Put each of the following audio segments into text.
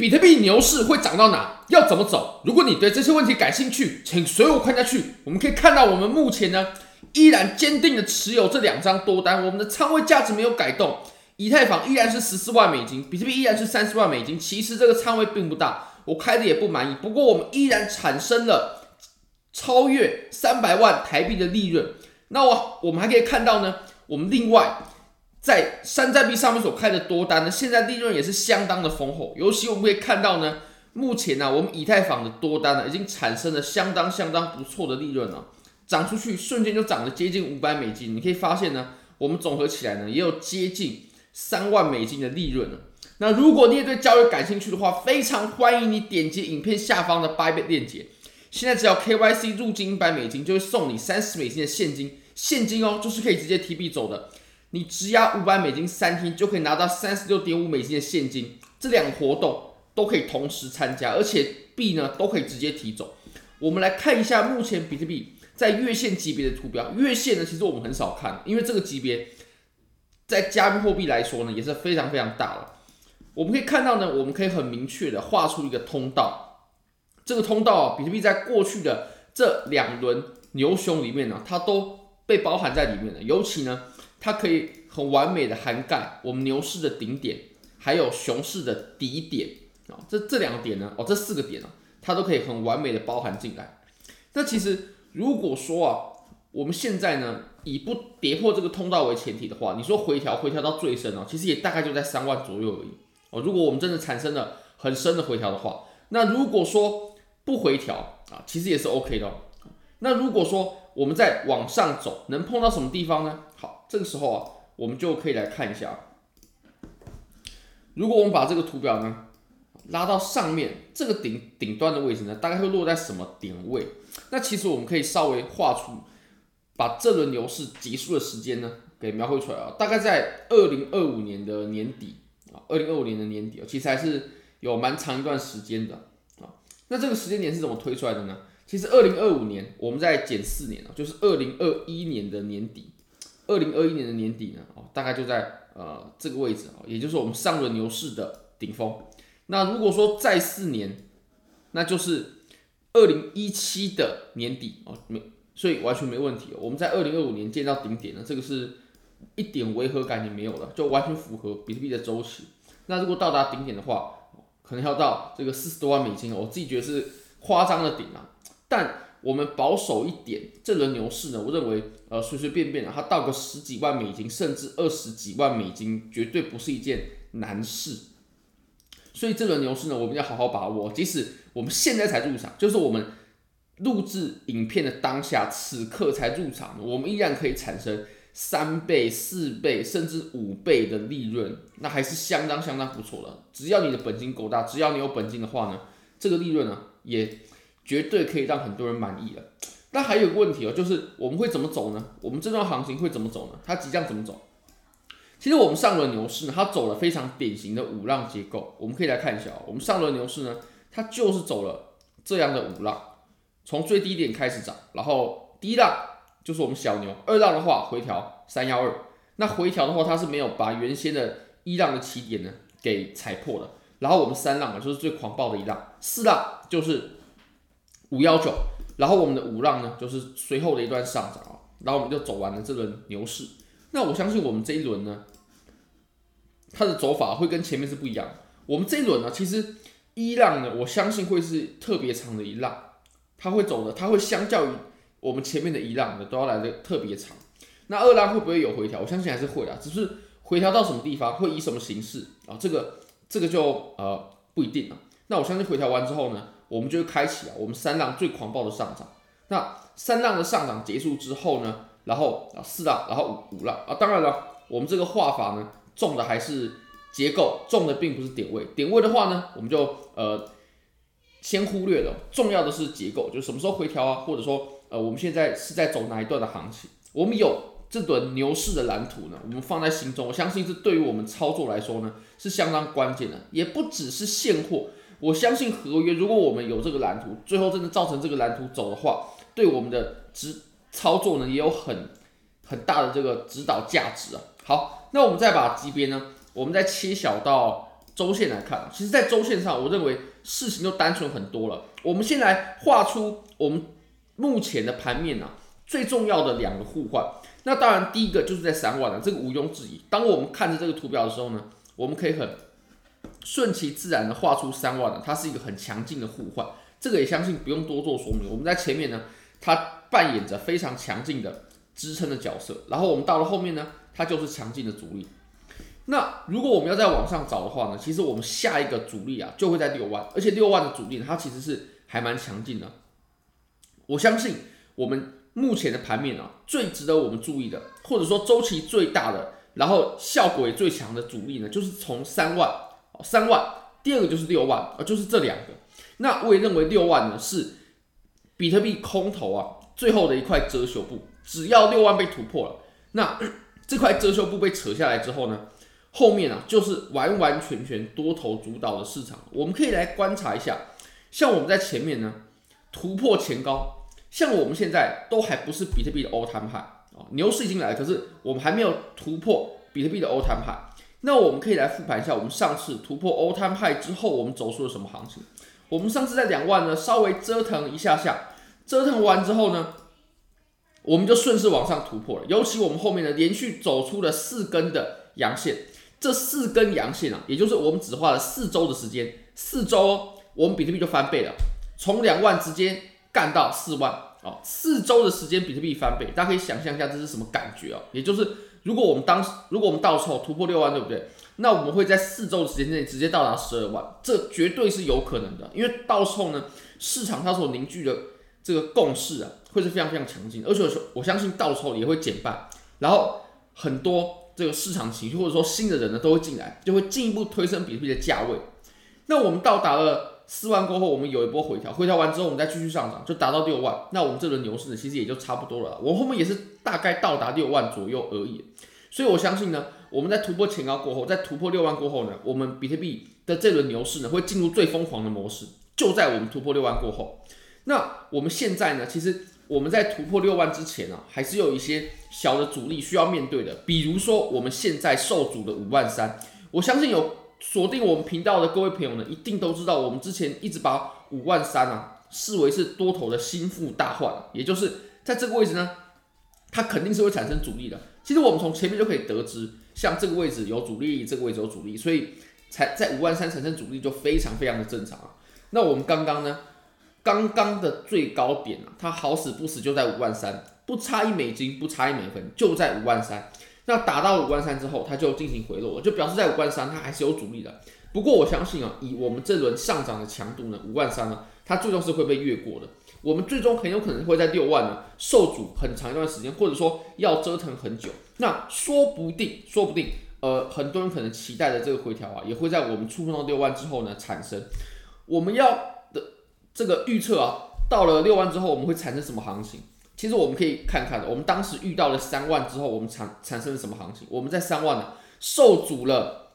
比特币牛市会涨到哪？要怎么走？如果你对这些问题感兴趣，请随我看下去。我们可以看到，我们目前呢依然坚定的持有这两张多单，我们的仓位价值没有改动。以太坊依然是十四万美金，比特币依然是三十万美金。其实这个仓位并不大，我开的也不满意。不过我们依然产生了超越三百万台币的利润。那我我们还可以看到呢，我们另外。在山寨币上面所开的多单呢，现在利润也是相当的丰厚。尤其我们可以看到呢，目前呢、我们以太坊的多单呢，已经产生了相当相当不错的利润了，涨出去瞬间就涨了接近五百美金。你可以发现呢，我们总合起来呢，也有接近三万美金的利润了。那如果你也对交易感兴趣的话，非常欢迎你点击影片下方的 Bybit 链接。现在只要 KYC 入金一百美金，就会送你三十美金的现金，现金哦，就是可以直接提币走的。你质押五百美金三天就可以拿到三十六点五美金的现金，这两个活动都可以同时参加，而且币呢都可以直接提走。我们来看一下目前比特币在月线级别的图表，月线呢其实我们很少看，因为这个级别在加密货币来说呢也是非常非常大了。我们可以看到呢，我们可以很明确的画出一个通道，这个通道，比特币在过去的这两轮牛熊里面呢，它都被包含在里面了，尤其呢。它可以很完美的涵盖我们牛市的顶点，还有熊市的底点啊，这这两个点呢，哦，这四个点呢，它都可以很完美的包含进来。那其实如果说啊，我们现在呢，以不跌破这个通道为前提的话，你说回调回调到最深哦，其实也大概就在三万左右而已哦。如果我们真的产生了很深的回调的话，那如果说不回调啊，其实也是 OK 的。那如果说我们再往上走，能碰到什么地方呢？这个时候啊，我们就可以来看一下。如果我们把这个图表呢拉到上面，这个顶顶端的位置呢，大概会落在什么点位？那其实我们可以稍微画出，把这轮牛市结束的时间呢给描绘出来啊，大概在二零二五年的年底啊，二零二五年的年底，其实还是有蛮长一段时间的啊。那这个时间点是怎么推出来的呢？其实二零二五年我们再减四年啊，就是二零二一年的年底。二零二一年的年底呢，哦，大概就在呃这个位置啊，也就是我们上轮牛市的顶峰。那如果说再四年，那就是二零一七的年底哦，没，所以完全没问题。我们在二零二五年见到顶点呢，这个是一点违和感也没有了，就完全符合比特币的周期。那如果到达顶点的话，可能要到这个四十多万美金，我自己觉得是夸张的顶啊，但。我们保守一点，这轮牛市呢，我认为，呃，随随便便的，它到个十几万美金，甚至二十几万美金，绝对不是一件难事。所以这轮牛市呢，我们要好好把握。即使我们现在才入场，就是我们录制影片的当下，此刻才入场，我们依然可以产生三倍、四倍，甚至五倍的利润，那还是相当相当不错的。只要你的本金够大，只要你有本金的话呢，这个利润呢，也。绝对可以让很多人满意了。那还有个问题哦，就是我们会怎么走呢？我们这段行情会怎么走呢？它即将怎么走？其实我们上轮牛市呢，它走了非常典型的五浪结构。我们可以来看一下，我们上轮牛市呢，它就是走了这样的五浪，从最低点开始涨，然后第一浪就是我们小牛，二浪的话回调三幺二，那回调的话它是没有把原先的一浪的起点呢给踩破的，然后我们三浪啊就是最狂暴的一浪，四浪就是。五幺九，然后我们的五浪呢，就是随后的一段上涨啊，然后我们就走完了这轮牛市。那我相信我们这一轮呢，它的走法会跟前面是不一样。我们这一轮呢，其实一浪呢，我相信会是特别长的一浪，它会走的，它会相较于我们前面的一浪呢，都要来的特别长。那二浪会不会有回调？我相信还是会的，只是回调到什么地方，会以什么形式啊？这个这个就呃不一定了。那我相信回调完之后呢，我们就会开启啊，我们三浪最狂暴的上涨。那三浪的上涨结束之后呢，然后啊四浪，然后五五浪啊。当然了，我们这个画法呢，重的还是结构，重的并不是点位。点位的话呢，我们就呃先忽略了。重要的是结构，就什么时候回调啊，或者说呃我们现在是在走哪一段的行情。我们有这轮牛市的蓝图呢，我们放在心中。我相信这对于我们操作来说呢，是相当关键的，也不只是现货。我相信合约，如果我们有这个蓝图，最后真的造成这个蓝图走的话，对我们的指操作呢也有很很大的这个指导价值啊。好，那我们再把级别呢，我们再切小到周线来看，其实，在周线上，我认为事情就单纯很多了。我们先来画出我们目前的盘面啊，最重要的两个互换。那当然，第一个就是在三万了，这个毋庸置疑。当我们看着这个图表的时候呢，我们可以很顺其自然的画出三万呢，它是一个很强劲的互换。这个也相信不用多做说明。我们在前面呢，它扮演着非常强劲的支撑的角色，然后我们到了后面呢，它就是强劲的阻力。那如果我们要再往上找的话呢，其实我们下一个阻力啊就会在六万，而且六万的阻力它其实是还蛮强劲的。我相信我们目前的盘面啊，最值得我们注意的，或者说周期最大的，然后效果也最强的阻力呢，就是从三万，三万，第二个就是六万，啊，就是这两个。那我也认为六万呢是比特币空头啊最后的一块遮羞布，只要六万被突破了，那 这块遮羞布被扯下来之后呢，后面啊就是完完全全多头主导的市场。我们可以来观察一下，像我们在前面呢突破前高，像我们现在都还不是比特币的 all time high 啊，牛市已经来了，可是我们还没有突破比特币的 all time high。那我们可以来复盘一下，我们上次突破欧滩派之后，我们走出了什么行情？我们上次在两万呢，稍微折腾一下下，折腾完之后呢，我们就顺势往上突破了。尤其我们后面呢，连续走出了四根的阳线，这四根阳线啊，也就是我们只花了四周的时间，四周我们比特币就翻倍了，从两万直接干到四万啊，四周的时间比特币翻倍，大家可以想象一下这是什么感觉啊？也就是如果我们当时，如果我们到时候突破六万，对不对？那我们会在四周的时间内直接到达十二万，这绝对是有可能的，因为到时候呢，市场它所凝聚的这个共识啊，会是非常非常强劲，而且我相信到时候也会减半，然后很多这个市场情绪或者说新的人呢都会进来，就会进一步推升比特币的价位。那我们到达了四万过后，我们有一波回调，回调完之后我们再继续上涨，就达到六万，那我们这轮牛市呢其实也就差不多了，我后面也是大概到达六万左右而已，所以我相信呢。我们在突破前高过后，在突破六万过后呢，我们比特币的这轮牛市呢会进入最疯狂的模式，就在我们突破六万过后。那我们现在呢，其实我们在突破六万之前、啊，还是有一些小的阻力需要面对的，比如说我们现在受阻的五万三。我相信有锁定我们频道的各位朋友呢，一定都知道我们之前一直把五万三啊视为是多头的心腹大患，也就是在这个位置呢，它肯定是会产生阻力的。其实我们从前面就可以得知。像这个位置有阻力，这个位置有阻力，所以才在五万三产生阻力就非常非常的正常啊。那我们刚刚呢，刚刚的最高点啊，它好死不死就在五万三，不差一美金，不差一美分，就在五万三。那打到五万三之后，它就进行回落了，就表示在五万三它还是有阻力的。不过我相信啊，以我们这轮上涨的强度呢，五万三呢，它最终是会被越过的。我们最终很有可能会在六万呢受阻很长一段时间，或者说要折腾很久。那说不定，说不定，呃，很多人可能期待的这个回调啊，也会在我们触碰到六万之后呢产生。我们要的这个预测啊，到了六万之后我们会产生什么行情？其实我们可以看看，我们当时遇到了三万之后，我们产产生了什么行情？我们在三万呢受阻了，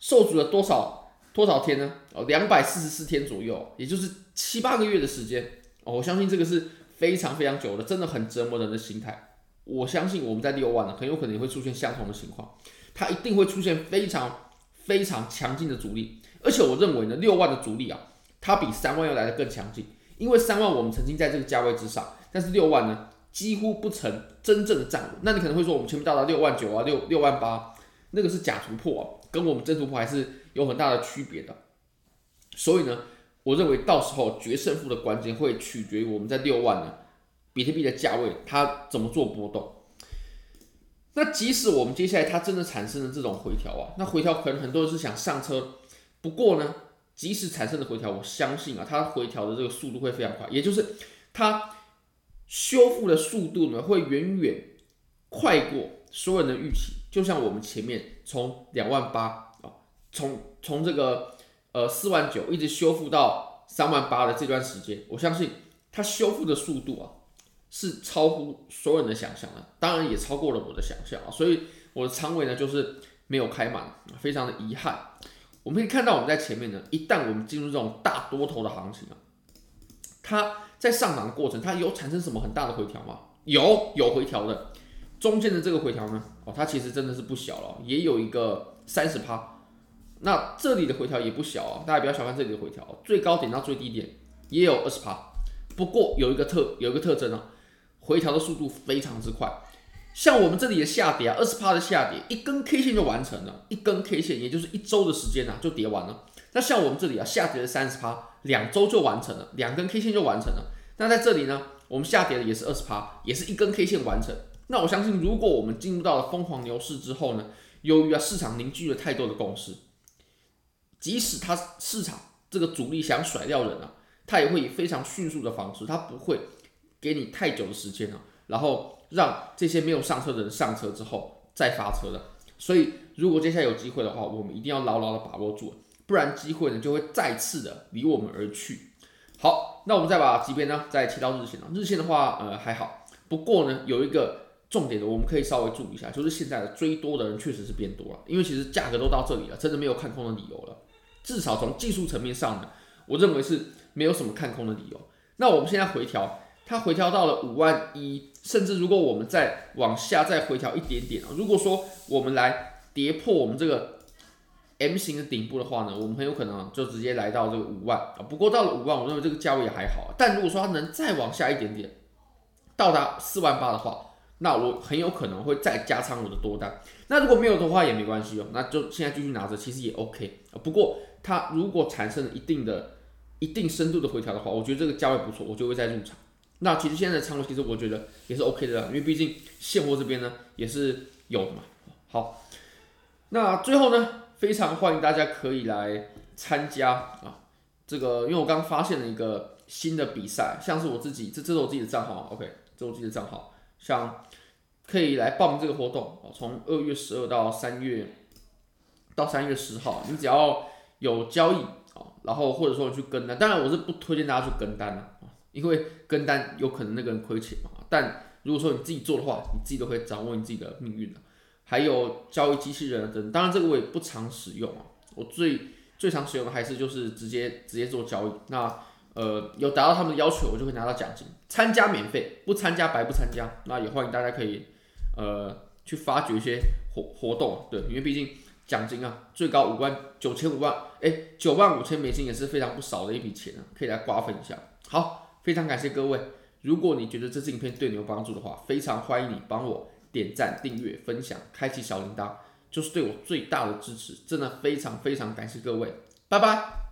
受阻了多少多少天呢？哦，两百四十四天左右，也就是七八个月的时间。哦，我相信这个是非常非常久的，真的很折磨人的心态。我相信我们在六万呢，很有可能也会出现相同的情况，它一定会出现非常非常强劲的阻力，而且我认为呢，六万的阻力啊，它比三万要来的更强劲，因为三万我们曾经在这个价位之上，但是六万呢，几乎不成真正的站稳。那你可能会说，我们前面到达六万九啊，六六万八，那个是假突破啊，跟我们真突破还是有很大的区别的。所以呢，我认为到时候决胜负的关键会取决于我们在六万呢。比特币的价位，它怎么做波动？那即使我们接下来它真的产生了这种回调啊，那回调可能很多人是想上车。不过呢，即使产生的回调，我相信啊，它回调的这个速度会非常快，也就是它修复的速度呢，会远远快过所有人的预期。就像我们前面从两万八啊，从从这个呃四万九一直修复到三万八的这段时间，我相信它修复的速度啊。是超乎所有人的想象的，当然也超过了我的想象啊，所以我的仓位呢就是没有开满，非常的遗憾。我们可以看到我们在前面呢，一旦我们进入这种大多头的行情啊，它在上涨的过程，它有产生什么很大的回调吗？有，有回调的。中间的这个回调呢，哦，它其实真的是不小了，也有一个三十趴，那这里的回调也不小啊，大家不要小看这里的回调，最高点到最低点也有二十趴。不过有一个特有一个特征啊，回调的速度非常之快。像我们这里的下跌啊，二十趴的下跌，一根 K 线就完成了，一根 K 线也就是一周的时间啊，就跌完了。那像我们这里啊，下跌了三十趴，两周就完成了，两根 K 线就完成了。那在这里呢，我们下跌的也是二十趴，也是一根 K 线完成。那我相信，如果我们进入到了疯狂牛市之后呢，由于啊市场凝聚了太多的共识，即使它市场这个主力想甩掉人啊，它也会以非常迅速的方式，它不会给你太久的时间啊，然后让这些没有上车的人上车之后再发车的。所以，如果接下来有机会的话，我们一定要牢牢的把握住。不然机会呢就会再次的离我们而去。好，那我们再把级别呢再切到日线了。日线的话，呃还好，不过呢有一个重点的，我们可以稍微注意一下，就是现在的追多的人确实是变多了，因为其实价格都到这里了，真的没有看空的理由了。至少从技术层面上呢，我认为是没有什么看空的理由。那我们现在回调，它回调到了五万一，甚至如果我们再往下再回调一点点啊，如果说我们来跌破我们这个。M 型的顶部的话呢，我们很有可能就直接来到这个五万啊。不过到了五万，我认为这个价位也还好。但如果说它能再往下一点点，到达四万八的话，那我很有可能会再加仓我的多单。那如果没有的话也没关系哦，那就现在继续拿着，其实也 OK 啊。不过它如果产生了一定的、一定深度的回调的话，我觉得这个价位不错，我就会再入场。那其实现在的仓位其实我觉得也是 OK 的，因为毕竟现货这边呢也是有的嘛。好，那最后呢？非常欢迎大家可以来参加啊，这个因为我刚发现了一个新的比赛，像是我自己，这这是我自己的账号，OK，这是我自己的账号，像可以来报名这个活动啊，从二月十二到三月到三月十号，你只要有交易啊，然后或者说你去跟单，当然我是不推荐大家去跟单的啊，因为跟单有可能那个人亏钱嘛，但如果说你自己做的话，你自己都可以掌握你自己的命运的。还有交易机器人等，当然这个我也不常使用啊。我最最常使用的还是就是直接直接做交易。那呃有达到他们的要求，我就会拿到奖金。参加免费，不参加白不参加。那也欢迎大家可以呃去发掘一些活活动，对，因为毕竟奖金啊最高五万九千五万，哎九万五千美金也是非常不少的一笔钱啊，可以来瓜分一下。好，非常感谢各位。如果你觉得这支影片对你有帮助的话，非常欢迎你帮我。点赞、订阅、分享、开启小铃铛，就是对我最大的支持，真的非常非常感谢各位，拜拜。